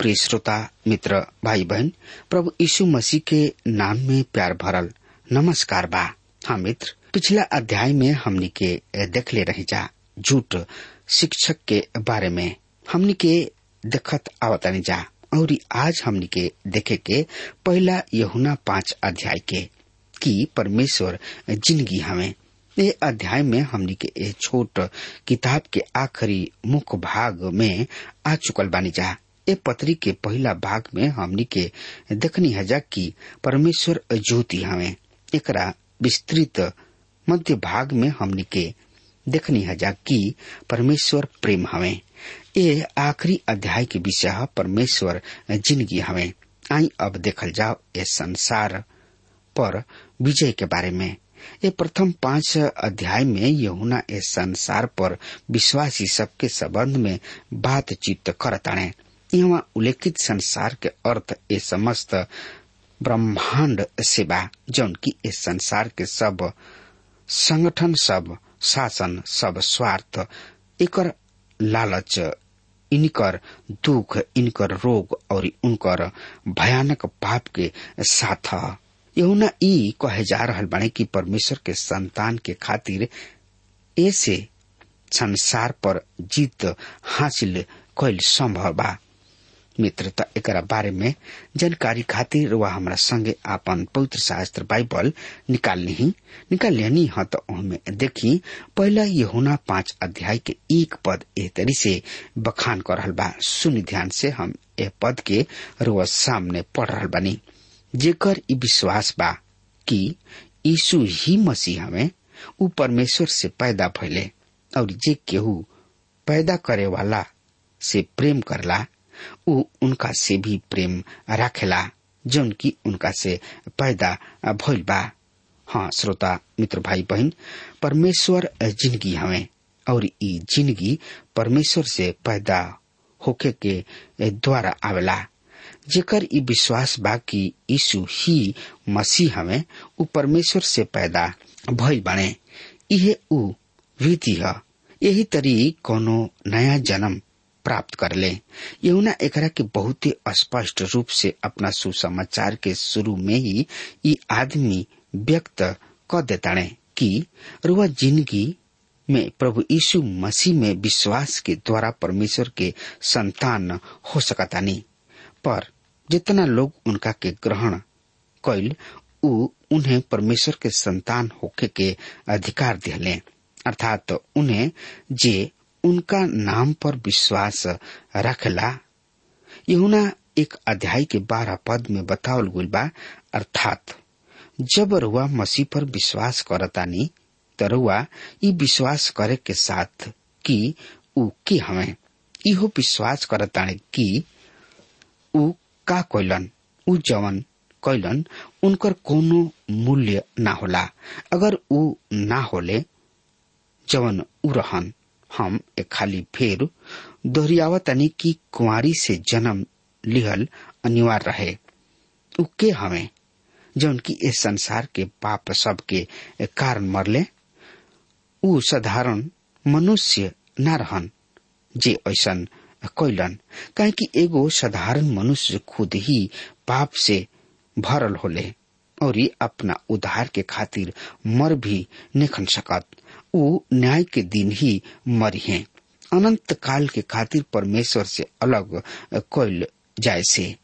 प्रिय श्रोता, मित्र भाई बहन प्रभु यीशु मसीह के नाम में प्यार भरल नमस्कार बा। हाँ मित्र, पिछला अध्याय में हमनी के देख ले रही जा झूठ शिक्षक के बारे में। हमनी के देखत आवतानी जा। और आज हमनी के देखे के पहला यहुना पाँच अध्याय के कि परमेश्वर ज़िंदगी हमें। ये अध्याय में हमनी के ए छोट किताब के आखिरी मुख्य भाग में आ चुकल बानी जा। ए पत्री के पहला भाग में हमनी के देखनी है कि परमेश्वर ज्योति हमें एकरा विस्तृत मध्य भाग में हमनी के देखनी है कि परमेश्वर प्रेम हमें ये आखिरी अध्याय के विषय परमेश्वर ज़िंदगी हमें आई अब देखल जाओ ये संसार पर विजय के बारे में। ये प्रथम पाँच अध्याय में यहुना इस संसार पर विश्वासी सबके संबंध में बातचीत करताणे यहाँ उल्लेखित संसार के अर्थ ये समस्त ब्रह्मांड सेवा, जौन की इस संसार के सब संगठन, सब शासन, सब स्वार्थ, इकर लालच, इनकर दुख, इनकर रोग और उनकर भयानक पाप के साथ। यहुना ई कहे जा रहा बने कि परमेश्वर के संतान के खातिर ऐसे संसार पर जीत हासिल कैल संभव बा। मित्रता एक बारे में जानकारी खातिर वह हमारा संगे आपन पवित्र शास्त्र बाइबल निकाल ली निकाल लेनी हाँ तो देखी, पहला यहुना पाँच अध्याय के एक पद ए तरी से बखान कर रहल बा। सुन ध्यान से हम ए पद के रोज सामने पढ़ रहल बानी। जेकर ई विश्वास बा कि यीशु ही मसीह हमें ऊ परमेश्वर से पैदा भइले, और जे केहू पैदा करे वाला से प्रेम करला ऊ उनका से भी प्रेम राखेला जौन की उनका से पैदा भइल बा हाँ श्रोता, मित्र भाई बहन परमेश्वर ज़िंदगी हवे और ई ज़िंदगी परमेश्वर से पैदा होके के द्वारा आवेला। जेकर ई विश्वास बा कि यीशु ही मसीह हवे ऊ परमेश्वर से पैदा भइल बाणे इहे ऊ विधि है। यही तरी कोनो नया जन्म प्राप्त कर ले। यहुना एकरा के बहुत ही स्पष्ट रूप से अपना सुसमाचार के शुरू में ही ये आदमी व्यक्त कर देताणे कि रुआ ज़िंदगी में प्रभु यीशु मसीह में विश्वास के द्वारा परमेश्वर के संतान हो सकता नहीं। पर जितना लोग उनका के ग्रहण कैल ऊ उन्हें परमेश्वर के संतान होके के अधिकार दिले अर्थात उन्हें जे उनका नाम पर विश्वास रखला। यहुना एक अध्याय के बारह पद में बतावल गुल बा, अर्थात, जब रुआ मसीह पर विश्वास करतानी, त रुआ ई विश्वास करे के साथ कि ऊ के हमें? इहो विश्वास करताने कि ऊ का जवन कैलन उनकर कोनो मूल्य ना होला। अगर ऊ ना होले, जवन ऊ रहन हम एक खाली फेर दोहरियावतनी की कुंवारी से जन्म लिहल अनिवार्य रहे। ऊ के हमें जौन की इस संसार के पाप सब के कारण मरले, ऊ साधारण मनुष्य न रहन, जे ऐसन कैलन काहे कि एगो साधारण मनुष्य खुद ही पाप से भरल होले, और ये अपना उद्धार के खातिर मर भी निखन सकत ऊ न्याय के दिन ही मरी हैं। अनंत काल के खातिर परमेश्वर से अलग कैल जाय से।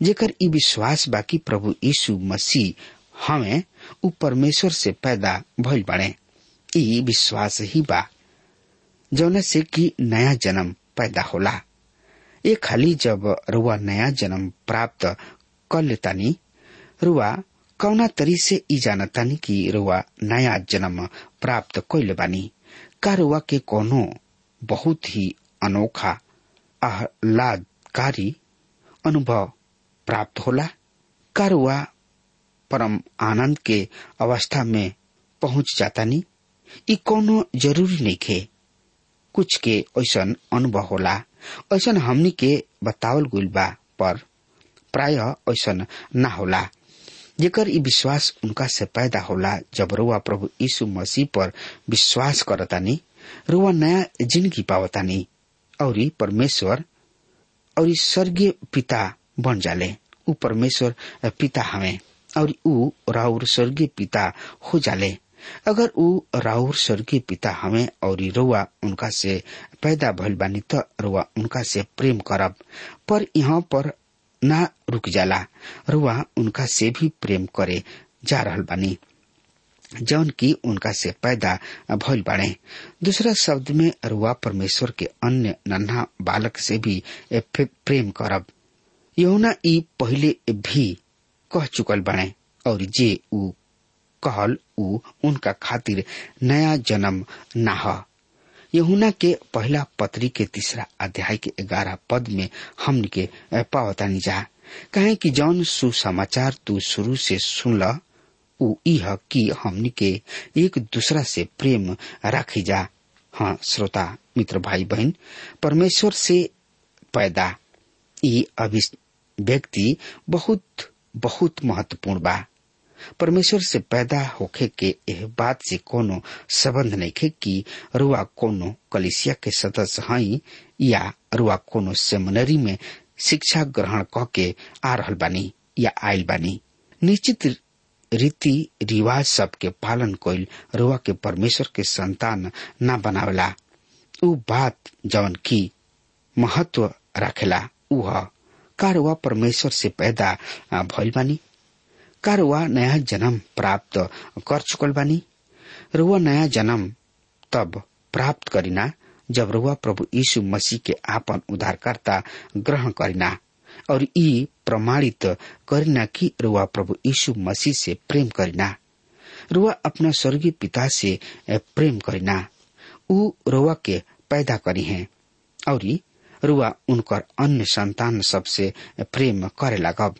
जेकर ई विश्वास बाकी प्रभु यीशु मसीह हमें ऊ परमेश्वर से पैदा भइल बने ई विश्वास ही बा, जौन से कि नया जन्म पैदा होला। ये खाली जब रुआ नया जन्म प्राप्त कर लेतानी रुआ कौना तरी से ई जानतानी कि रुआ नया जन्म प्राप्त कैले बानी। का रुआ के कोनो बहुत ही अनोखा, आह्लादकारी अनुभव प्राप्त होला। का रुआ परम आनंद के अवस्था में पहुँच जाता नी ई कोनो ज़रूरी नहीं खे। कुछ के ऐसन अनुभव होला। ऐसा हमनी के बतावल गुल बा, पर प्राय ऐसा ना होला। जेकर ई विश्वास उनका से पैदा होला, जब रुआ प्रभु यीशु मसीह पर विश्वास करतानी, रुआ नया ज़िंदगी पावतानी, और परमेश्वर, और स्वर्गीय पिता बन जाले। ऊ परमेश्वर पिता हमें, और ऊ राउर स्वर्गीय पिता हो जाले। अगर ऊ राउर स्वर्गीय पिता हमें, और रुआ उनका से पैदा भइल बानी, त रुआ उनका से प्रेम करब। पर यहाँ पर ना रुक जाला। रुआ उनका से भी प्रेम करे, जा रहल बानी। जौन की उनका से पैदा भइल बाड़े। दूसरा शब्द में रुआ परमेश्वर के अन्य नन्हा बालक से भी प्रेम करब। यहुना ई पहले भी कह चुकल बने और जे ऊ कहल ऊ उनका खातिर नया जन्म ना यहुना के पहला पत्री के तीसरा अध्याय के ग्यारह पद में हमन के पावतानी जा। कहे कि जौन सुसमाचार तू शुरू से सुन ल कि हमनी के एक दूसरा से प्रेम राखी जा। हाँ श्रोता, मित्र, भाई, बहन, परमेश्वर से पैदा। ये अभिव्यक्ति बहुत बहुत महत्वपूर्ण बा। परमेश्वर से पैदा होखे के एह बात से कोनो संबंध नहीं खे कि रुआ कोनो कलिसिया के सदस्य हई या रुआ कोनो सेमिनरी में शिक्षा ग्रहण क के आ रहल बानी या आयल बानी। निश्चित रीति रिवाज सब के पालन कोइल रुआ के परमेश्वर के संतान न बनावेला। उ बात जवन की महत्व रखेला, उह का रुआ परमेश्वर से पैदा भइल बानी? का रुआ नया जन्म प्राप्त कर चुकल बानी? रुआ नया जन्म तब प्राप्त करिना, जब रुआ प्रभु यीशु मसीह के आपन उद्धारकर्ता ग्रहण करिना, और ई प्रमाणित करिना कि रुआ प्रभु यीशु मसीह से प्रेम करिना। रुआ अपना स्वर्गीय पिता से प्रेम करिना। ऊ रुआ के पैदा करी है, और रुआ उनकर अन्य संतान सबसे प्रेम करे लगब।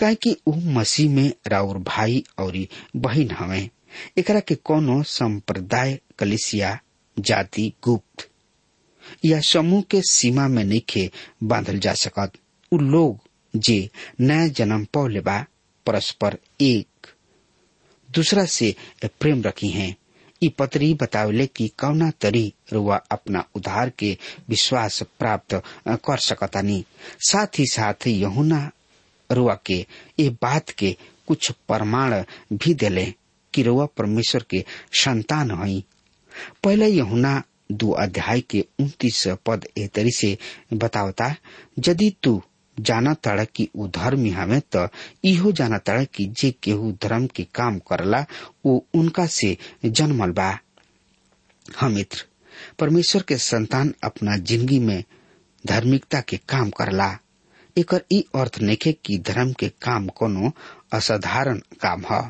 काहे कि ऊ मसीह में राउर भाई और बहन हवे। एकरा के कोनो संप्रदाय, कलिसिया, जाति, गुप्त या समूह के सीमा में नइखे बांधल जा सकत। उ लोग जे नया जन्म पौले बा, परस्पर एक। दूसरा से प्रेम रखी हैं। ई पत्री बतावले कि कौना तरी रुआ अपना उधार के विश्वास प्राप्त कर सकतानी। साथ ही साथ यहुना रुआ के ये बात के कुछ प्रमाण भी दिले कि रुआ परमेश्वर के संतान हई। पहले यहुना दो अध्याय के उन्तीस पद ए तरी से बतावता, यदि तू जाना तड़ कि उ धर्मी हमें तो इहो जाना तड़ कि जे केहू धर्म के काम करला वो उनका से जन्मल बा। हम मित्र, परमेश्वर के संतान अपना ज़िंदगी में धार्मिकता के काम करला। एकर ई अर्थ नइखे कि धर्म के काम कोनो असाधारण काम ह,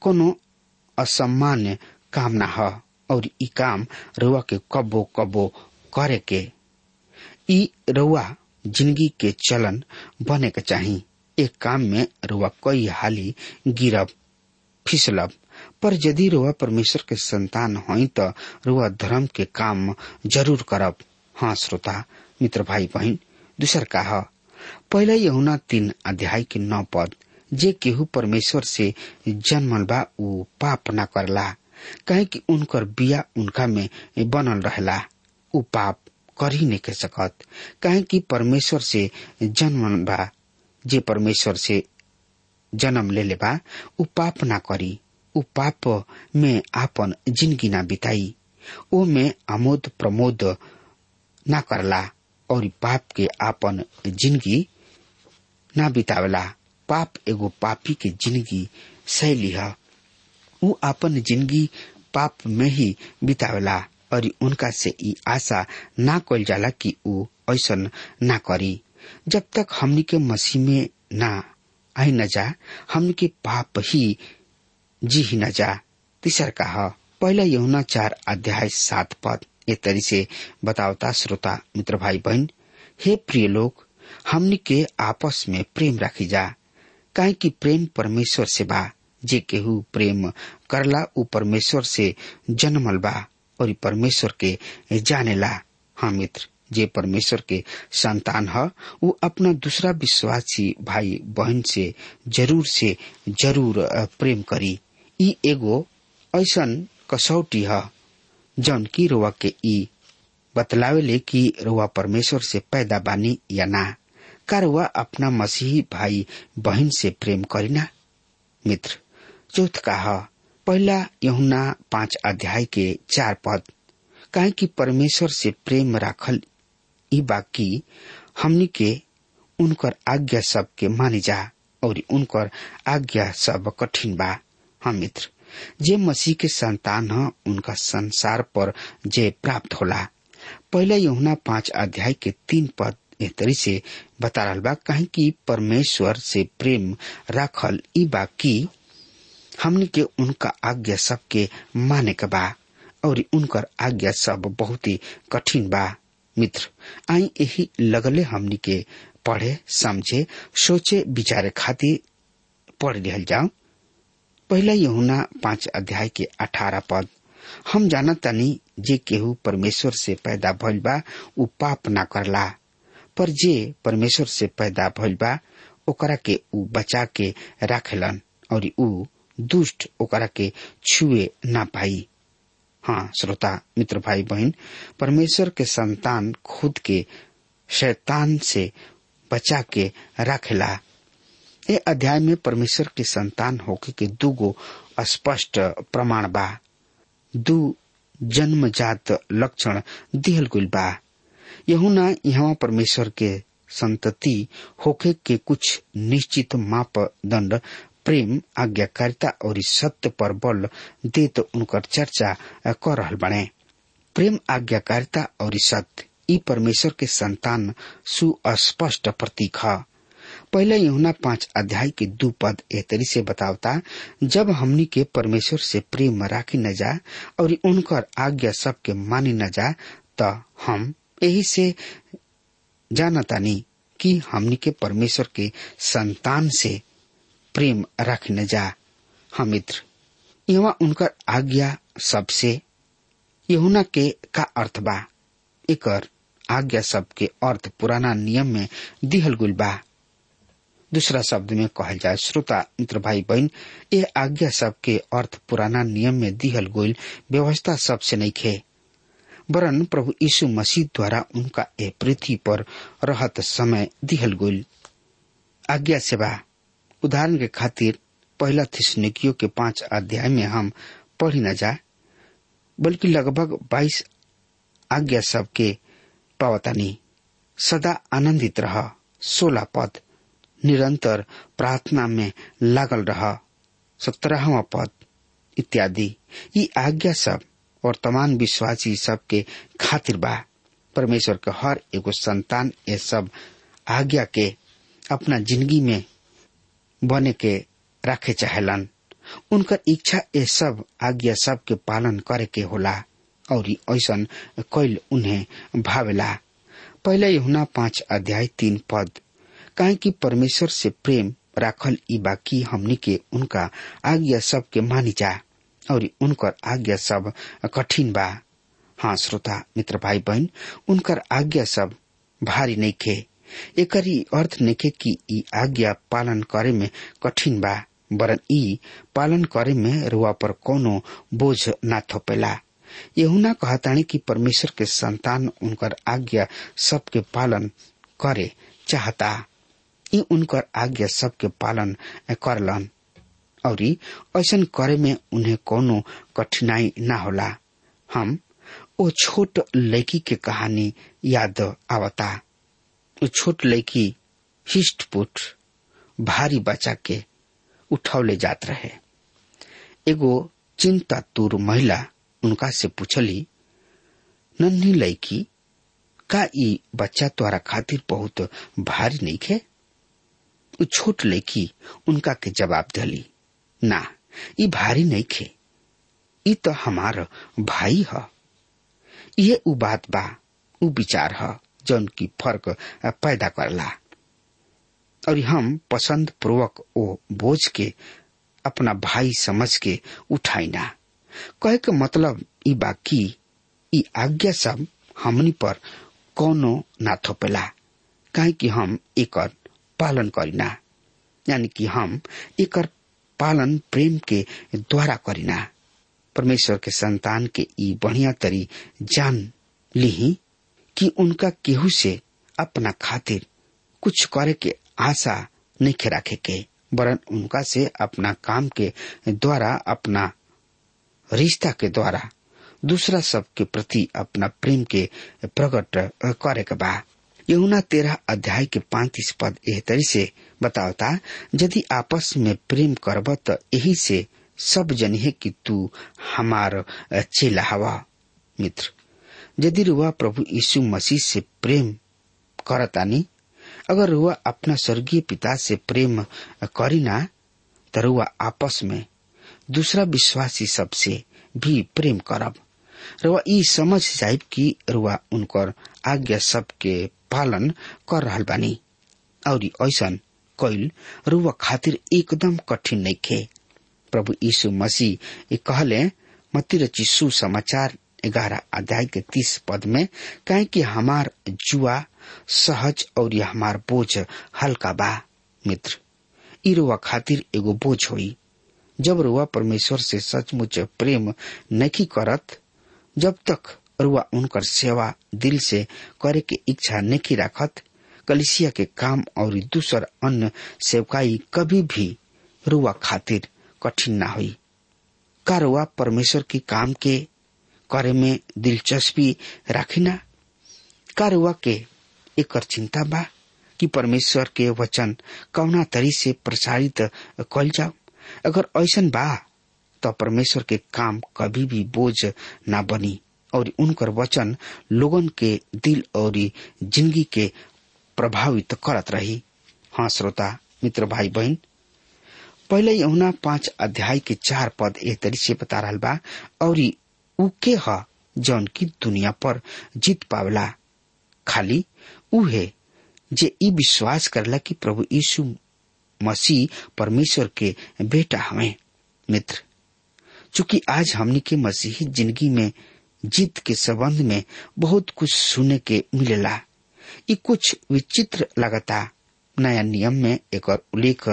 कोनो असामान्य काम ना ह, और ई काम रुआ के कबो कबो करे के। ई रुआ ज़िंदगी के चलन बने के चाही। एक काम में रुआ कई हाली गिरब, फिसलब, पर यदि रुआ परमेश्वर के संतान हई त रुआ धर्म के काम ज़रूर करब। हाँ श्रोता, मित्र, भाई, बहन, दूसर का ह? पहले यहुना तीन अध्याय के नौ पद, जे केहू परमेश्वर से जन्मल बा उ पाप न करला। कहे कि उनकर बिया उनका में बनल रहला। उ पाप कर ही नहीं कर सकत। कहे कि परमेश्वर से जन्मल बा जे परमेश्वर से जन्म ले ले बा उ पाप ना करी। उ पाप में आपन ज़िंदगी ना बिताई। ओ में आमोद प्रमोद ना करला। और पाप के आपन ज़िंदगी ना बितावला। पाप एगो पापी के ज़िंदगी शैली है वो आपन ज़िंदगी पाप में ही बितावला और उनका से ई आशा ना कल जाला कि उ ऐसा ना करी। जब तक हमनी के मसीह में ना आई न जा, हमनी के पाप ही जी ही न जा। तीसर का है पहला यमुना चार अध्याय सात पद। ए तरी से बतावता श्रोता, मित्र भाई बहन हे प्रिय लोग, हमनी के आपस में प्रेम रखी जा। काहे कि प्रेम परमेश्वर से बा, जे केहू प्रेम करला, उ परमेश्वर से जन्मल बा, और परमेश्वर के जानेला। हाँ मित्र, जे परमेश्वर के संतान है वो अपना दूसरा विश्वासी भाई बहन से ज़रूर से ज़रूर प्रेम करी। ई एगो ऐसन कसौटी ह। जौन की रुआ के ई। बतलावेले कि रुआ परमेश्वर से पैदा बानी या ना? का रुआ अपना मसीही भाई, बहन से प्रेम करीना मित्र, चौथ का ह। पहला यहुना पाँच अध्याय के चार पद। काहे कि परमेश्वर से प्रेम राखल ई बाकी हमनी के उनकर आज्ञा सब के मानी जा और उनकर आज्ञा सब कठिन बा। हम मित्र जे मसीह के संतान ह, उनका संसार पर जे प्राप्त होला। पहला यहुना पाँच अध्याय के तीन पद ए तरी से बता रहा बा, कहीं कि परमेश्वर से प्रेम राखल ई बाकी हमनी के उनका आज्ञा सब के माने के बा, और उनकर आज्ञा सब बहुत ही कठिन बा। मित्र आई यही लगले हमनी के पढ़े, समझे, सोचे, विचारे खातिर पढ़ लिहल जाओ पहला यहुना पाँच अध्याय के अठारह पद। हम जाना तनी जे केहू परमेश्वर से पैदा भइल बा, उ पाप ना करला। पर जे परमेश्वर से पैदा भइल बा, ओकरा के उ बचा के राखेलन और उ दुष्ट ओकरा के छुए ना पाई। हाँ श्रोता, मित्र भाई बहन परमेश्वर के संतान खुद के शैतान से बचा के रखेला। ए अध्याय में परमेश्वर के संतान होके के दूगो स्पष्ट प्रमाण बा। दू जन्मजात लक्षण दिहल गुल बा। यहुना यहाँ परमेश्वर के संतति होके के कुछ निश्चित मापदंड प्रेम, आज्ञाकारिता और सत्य पर बल दे तो उनकर चर्चा कर रहल बने प्रेम, आज्ञाकारिता और सत्य, ई परमेश्वर के संतान सुस्पष्ट प्रतीक है। पहले यहुना पाँच अध्याय के दू पद एतरी से बतावता, जब हमनी के परमेश्वर से प्रेम राखी न जा और उनकर आज्ञा सबके मानी न जा, त हम यही से जानतानी कि हमनी के परमेश्वर के संतान से प्रेम रख न जा। हम मित्र, यहाँ उनकर आज्ञा सबसे यहुना के का अर्थ बा? एक आज्ञा सब के अर्थ पुराना नियम में दिहल गुल बा। दूसरा शब्द में कहल जाए श्रोता, मित्र भाई बहन ये आज्ञा सब के अर्थ पुराना नियम में दिहल गोल व्यवस्था सबसे नहीं खे वरन प्रभु यीशु मसीह द्वारा उनका ए पृथ्वी पर रहत समय दिहल गोल आज्ञा सेवा, उदाहरण के खातिर पहला थिसनिकियों के पाँच अध्याय में हम पढ़ी न जा बल्कि लगभग बाईस आज्ञा सब के पावतानी, सदा आनंदित रह सोलह पद निरंतर प्रार्थना में लागल रह। सत्रहवा पद, इत्यादि। ये आज्ञा सब और तमाम विश्वासी सब के खातिर बा। परमेश्वर के हर एगो संतान ये सब आज्ञा के अपना ज़िंदगी में बने के रखे चाहेलन। उनकर इच्छा ये सब आज्ञा सब के पालन करे के होला और ऐसा कैल उन्हें भावेला। पहले यहुना पाँच अध्याय तीन पद काहे कि परमेश्वर से प्रेम राखल ई बाकी हमनी के उनका आज्ञा सब के मानी जा, और उनकर आज्ञा सब कठिन बा। हाँ श्रोता, मित्र भाई बहन उनकर आज्ञा सब भारी नहीं खे एक अर्थ नइखे कि ई आज्ञा पालन करे में कठिन बा वरन ई पालन करे में रुआ पर कोनो बोझ ना थोपेला। यहुना कहतानी कि परमेश्वर के संतान उनकर आज्ञा सबके पालन करे चाहता। ई उनकर आज्ञा सबके पालन करलन। और ऐसा करे में उन्हें कोनो कठिनाई ना होला। हम, ओ छोट लड़की के कहानी याद आवता। वो छोट लड़की हिस्टपुट भारी बच्चा के उठौले जात रहे। एगो चिंता तुर महिला उनका से पूछली, नन्ही लड़की का ई बच्चा तोरा खातिर बहुत भारी नहीं उ छोट लड़की उनका के जवाब दिली ना, ई भारी नहीं खे, ई तो हमार भाई ह। ये उ बात बा, उ विचार ह, जौन की फ़र्क पैदा करला। और हम पसंद पूर्वक ओ बोझ के, अपना भाई समझ के उठाइना कहे के मतलब ई बाकी आज्ञा सब हमनी पर कोनो ना थोपेला। काहे कि हम एकर पालन करीना यानी कि हम एकर पालन प्रेम के द्वारा करीना परमेश्वर के संतान के ई बढ़िया तरी जान ली कि उनका केहू से अपना खातिर कुछ करे के आशा नहीं रखे के वरन उनका से अपना काम के द्वारा, अपना रिश्ता के द्वारा दूसरा सब के प्रति अपना प्रेम के प्रकट करे के बा। यमुना तेरह अध्याय के पैंतीस पद एह तरी से बतावता, यदि आपस में प्रेम करब त यही से सब जनिहे कि तू हमार चेला हवा। मित्र, यदि रुआ प्रभु यीशु मसीह से प्रेम करतानी, अगर रुआ अपना स्वर्गीय पिता से प्रेम करीना तो रुआ आपस में दूसरा विश्वासी सबसे भी प्रेम करब। रुआ ई समझ जाइब कि रुआ उनकर आज्ञा सबके पालन कर रहल बानी। और ऐसा कैल रुआ खातिर एकदम कठिन नहीं खे प्रभु यीशु मसीह कहले मती रची सुसमाचार ग्यारह अध्याय के तीस पद में कहे कि हमार जुआ सहज और ये हमार बोझ हल्का बा, मित्र। ई रुआ खातिर एगो बोझ होई। जब रुआ परमेश्वर से सचमुच प्रेम नहीं करत, जब तक रुआ उनकर सेवा दिल से करे के इच्छा नहीं रखत। कलिसिया के काम और दूसर अन्य सेवकाई कभी भी रुआ खातिर कठिन ना हुई। का रुआ परमेश्वर की काम के करे में दिलचस्पी राखिना का रुआ के एक चिंता बा कि परमेश्वर के वचन कौना तरी से प्रसारित कल जाओ? अगर ऐसा बा तो परमेश्वर के काम कभी भी बोझ ना बनी। और उनकर वचन लोगन के दिल और ज़िंदगी के प्रभावित करत रही। हाँ श्रोता, मित्र भाई बहन, पहले यमुना पाँच अध्याय के चार पद ए तरी से बता रहा बा, और उ के ह जौन की दुनिया पर जीत पावला। खाली उहे जे ई विश्वास करला कि प्रभु यीशु मसीह परमेश्वर के बेटा हमें। मित्र, चूँकि आज हमनी के मसीही ज़िंदगी में जीत के संबंध में बहुत कुछ सुने के मिलेला। ये कुछ विचित्र लगता। नया नियम में एक उल्लेख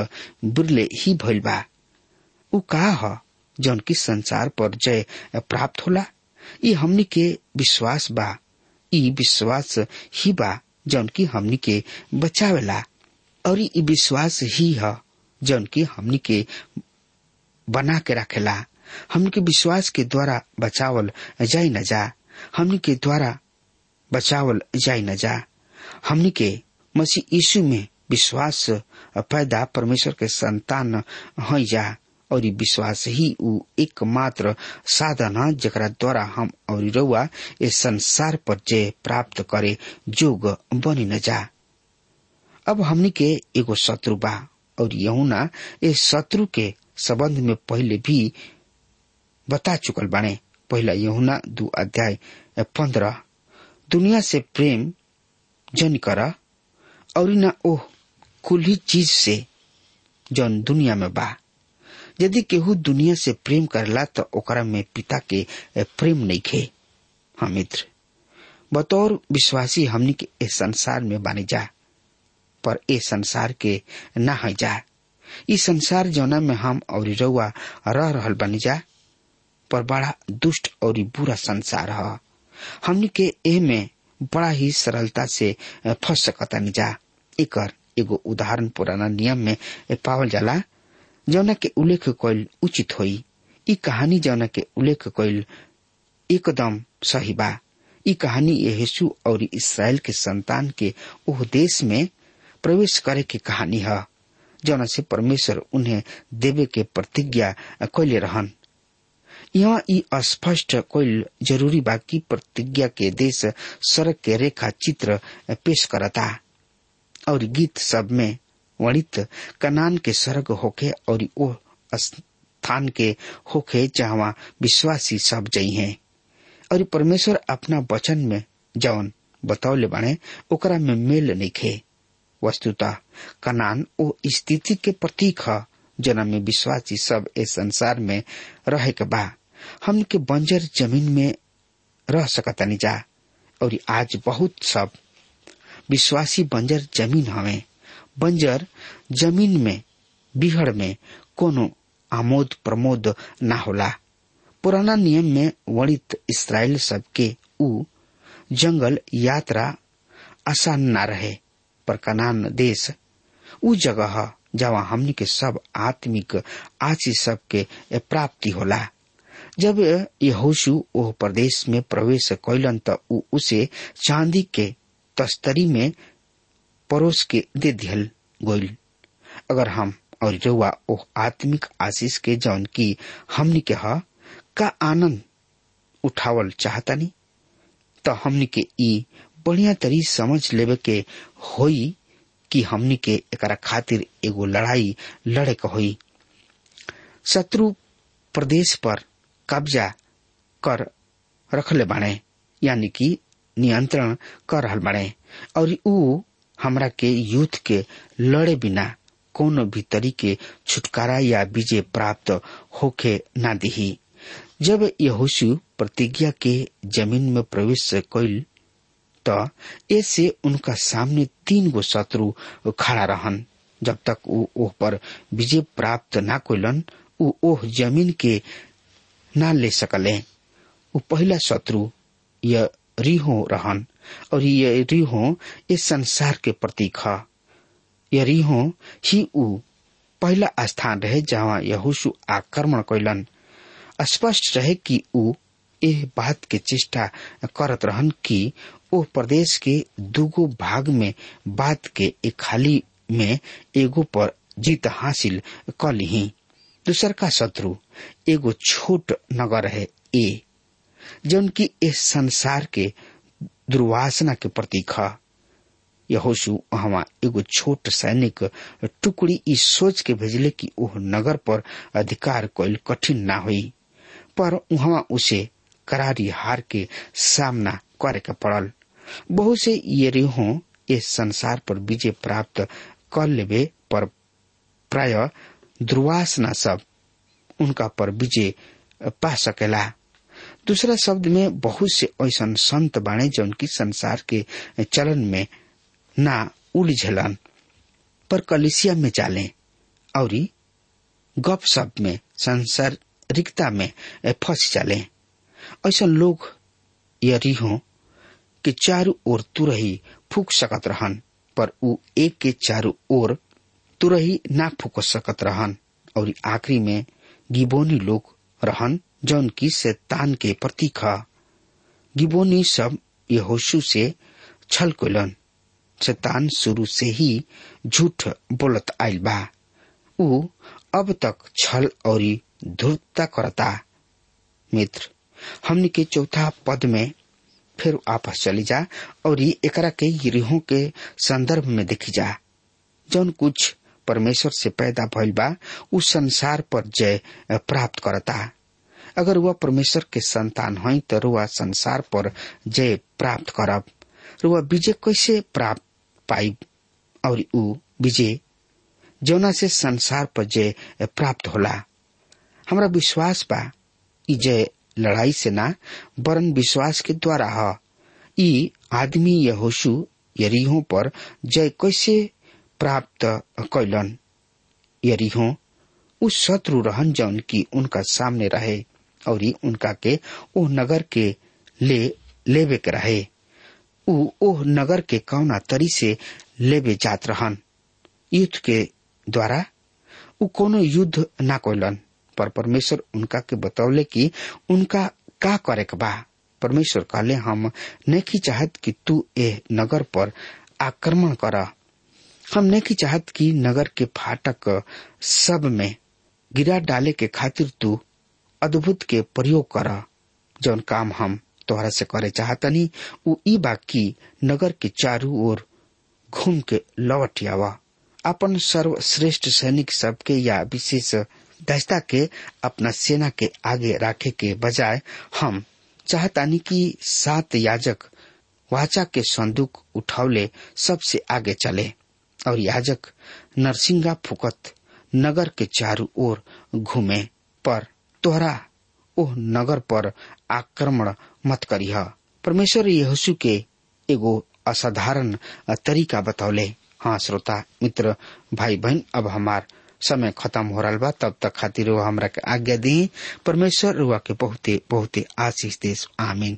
बिरले ही भइल बा। उ का ह? जौन की संसार पर जय प्राप्त होला। ये हमनी के विश्वास बा। ई विश्वास ही बा जौन की हमनी के बचावेला। और ई विश्वास ही है जौन की हमनी के बना के रखेला। हमनी के विश्वास के द्वारा बचावल जाई न जा। हमनी के द्वारा बचावल जाई न जा। हमनी के मसीह यीशु में विश्वास पैदा परमेश्वर के संतान है जा, और विश्वास ही उ एकमात्र साधन है जरा द्वारा हम और रउआ इस संसार पर जय प्राप्त करे, जोग बनी न जा। अब हमनी के एगो शत्रु बा, और यहुना इस शत्रु के संबंध में पहले भी बता चुकल बाणे। पहला यहुना दू अध्याय पंद्रह। दुनिया से प्रेम जन कर, और न ओह कुल ही चीज़ से जौन दुनिया में बा। यदि केहू दुनिया से प्रेम करला तो ओकरा में पिता के प्रेम नहीं खे। हाँ मित्र। बतौर विश्वासी हमनी के इस संसार में बानी जा, पर ए संसार के ना है जा। इस संसार जौना में हम और रह रहल बनी जा। पर बड़ा दुष्ट और बुरा संसार है। हमनी के एह में बड़ा ही सरलता से फंस सकता जा। एकर एगो उदाहरण पुराना नियम में पावल जाला, जौना के उल्लेख कइल उचित होई। ई कहानी जौना के उल्लेख कइल एकदम सही बा। कहानी यीशु और इसराइल के संतान के ओह देश में प्रवेश करे के कहानी है, जौना से परमेश्वर उन्हें देवे के प्रतिज्ञा कैले रहन। यहाँ ई स्पष्ट कोई ज़रूरी बाकी प्रतिज्ञा के देश सड़क के रेखा चित्र पेश करता। और गीत सब में वर्णित कनान के स्वर्ग होके और ओ स्थान के होखे जहाँ विश्वासी सब जई हैं। और परमेश्वर अपना वचन में जवन बतौले बाणे ओकरा में मेल नइखे वस्तुतः कनान ओ स्थिति के प्रतीक है जना में विश्वासी सब इस संसार में रहे के बा। हम के बंजर ज़मीन में रह सकतानी जा। और आज बहुत सब विश्वासी बंजर ज़मीन हवे। बंजर ज़मीन में, बिहड़ में कोनो आमोद प्रमोद ना होला। पुराना नियम में वर्णित इसराइल सबके उ जंगल यात्रा आसान ना रहे पर कनान देश उ जगह जहाँ हमनी के सब आत्मिक आशीष सबके प्राप्ति होला। जब यहोशु ओह प्रदेश में प्रवेश कैलन त उसे चांदी के तस्तरी में परोस के दे दिहल गोइल। अगर हम और रउआ ओह आत्मिक आशीष के जौन की हमनी के का आनंद उठावल चाहतानी त हमनी के ई बढ़िया तरी समझ लेवे के होई कि हमनी के एकरा खातिर एगो लड़ाई लड़े के होई। शत्रु प्रदेश पर कब्जा कर रखले बाणे, यानी कि नियंत्रण कर रहल बाणे। और ऊ हमरा के युद्ध के लड़े बिना कोनो भी तरीके छुटकारा या विजय प्राप्त होके ना दिही। जब यहोशु प्रतिज्ञा के ज़मीन में प्रवेश कैल त ऐसे उनका सामने तीन गो शत्रु खड़ा रहन। जब तक वो ओह पर विजय प्राप्त ना कैलन ऊ ओह ज़मीन के ना ले सकले। ऊ पहला शत्रु यह रिहो रहन, और ये रिहो इस संसार के प्रतीक है। यह रिहो, ही ऊ पहला स्थान रहे जहाँ यहोशु आक्रमण कैलन स्पष्ट रहे कि ऊ एह बात के चेष्टा करत रहन कि ओ प्रदेश के दूगो भाग में बात के एक खाली में एगो पर जीत हासिल कर ली दूसर का शत्रु, एगो छोट नगर है ए जौन की इस संसार के दुर्वासना के प्रतीक है। यहोशु, वहाँ एगो छोट सैनिक टुकड़ी इस सोच के भेजले कि ओह नगर पर अधिकार कैल कठिन ना हुई, पर वहाँ उसे करारी हार के सामना करे के पड़ल। बहुत से ये रेहो इस संसार पर विजय प्राप्त कर लेवे, पर प्राय दुर्वासना सब उनका पर विजय पा सकेला। दूसरा शब्द में बहुत से ऐसा संत बाणे जो की संसार के चलन में ना उलझलन, पर कलिसिया में जाले, और गप सप में, संसारिकता में फंस जाले। ऐसा लोग यदि हो कि चारू ओर तुरही फूक सकत रहन, पर ऊ एक के चारू ओर तुरही ना फूक सकत रहन, और आखिरी में गिबोनी लोग रहन, जौन की शैतान के प्रतीक है गिबोनी सब यहोशु से छल कोलन शैतान शुरू से ही झूठ बोलत आइल बा। ऊ अब तक छल और धूर्तता करता। मित्र, हमने के चौथा पद में फिर आपस चली जा, और एकरा के यरीहो के संदर्भ में देखी जा। जौन कुछ परमेश्वर से पैदा भइल बा, उ संसार पर जय प्राप्त करता। अगर वह परमेश्वर के संतान है तो रुआ संसार पर जय प्राप्त करब। रुआ विजय कैसे प्राप्त पाई और उ विजय? जौना से संसार पर जय प्राप्त होला। हमरा विश्वास बा जय लड़ाई से ना, वरन विश्वास के द्वारा ह, ई आदमी यहोशु यरीहो पर जय कैसे प्राप्त कैलन। यरीहो उ शत्रु रहन जौन की उनका सामने रहे और उनका के ओ नगर के ले, लेवे के रहे। उ ओह नगर के कौना तरी से लेवे जात रहन। युद्ध के द्वारा उ कोनो युद्ध ना कैलन, पर परमेश्वर उनका के बतौले कि उनका का करे के बा। परमेश्वर कहले, हम नहीं चाहत कि तू ए नगर पर आक्रमण कर हम नहीं चाहत की नगर के फाटक सब में गिरा डाले के खातिर तू अद्भुत के प्रयोग कर। जौन काम हम तोहरा से करे चाहतनी उ ई बा कि नगर के चारू ओर घूम के लौट आवा। अपन सर्वश्रेष्ठ सैनिक सबके या विशेष दस्ता के अपना सेना के आगे रखे के बजाय हम चाहतानी कि सात याजक वाचा के संदूक उठावले सबसे आगे चले। और याजक नरसिंगा फुकत नगर के चारों ओर घूमे पर, तोहरा, ओह नगर पर आक्रमण मत करीह। परमेश्वर यहोशु के एगो असाधारण तरीका बतौले। हाँ श्रोता, मित्र भाई बहन अब हमार समय खत्म हो रहा बा, तब तक खातिर वो हमरा के आज्ञा दी। परमेश्वर रुआ के बहुते बहुते आशीष देश आमीन।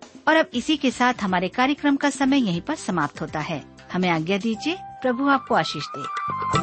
और अब इसी के साथ हमारे कार्यक्रम का समय यहीं पर समाप्त होता है। हमें आज्ञा दीजिए, प्रभु आपको आशीष दे।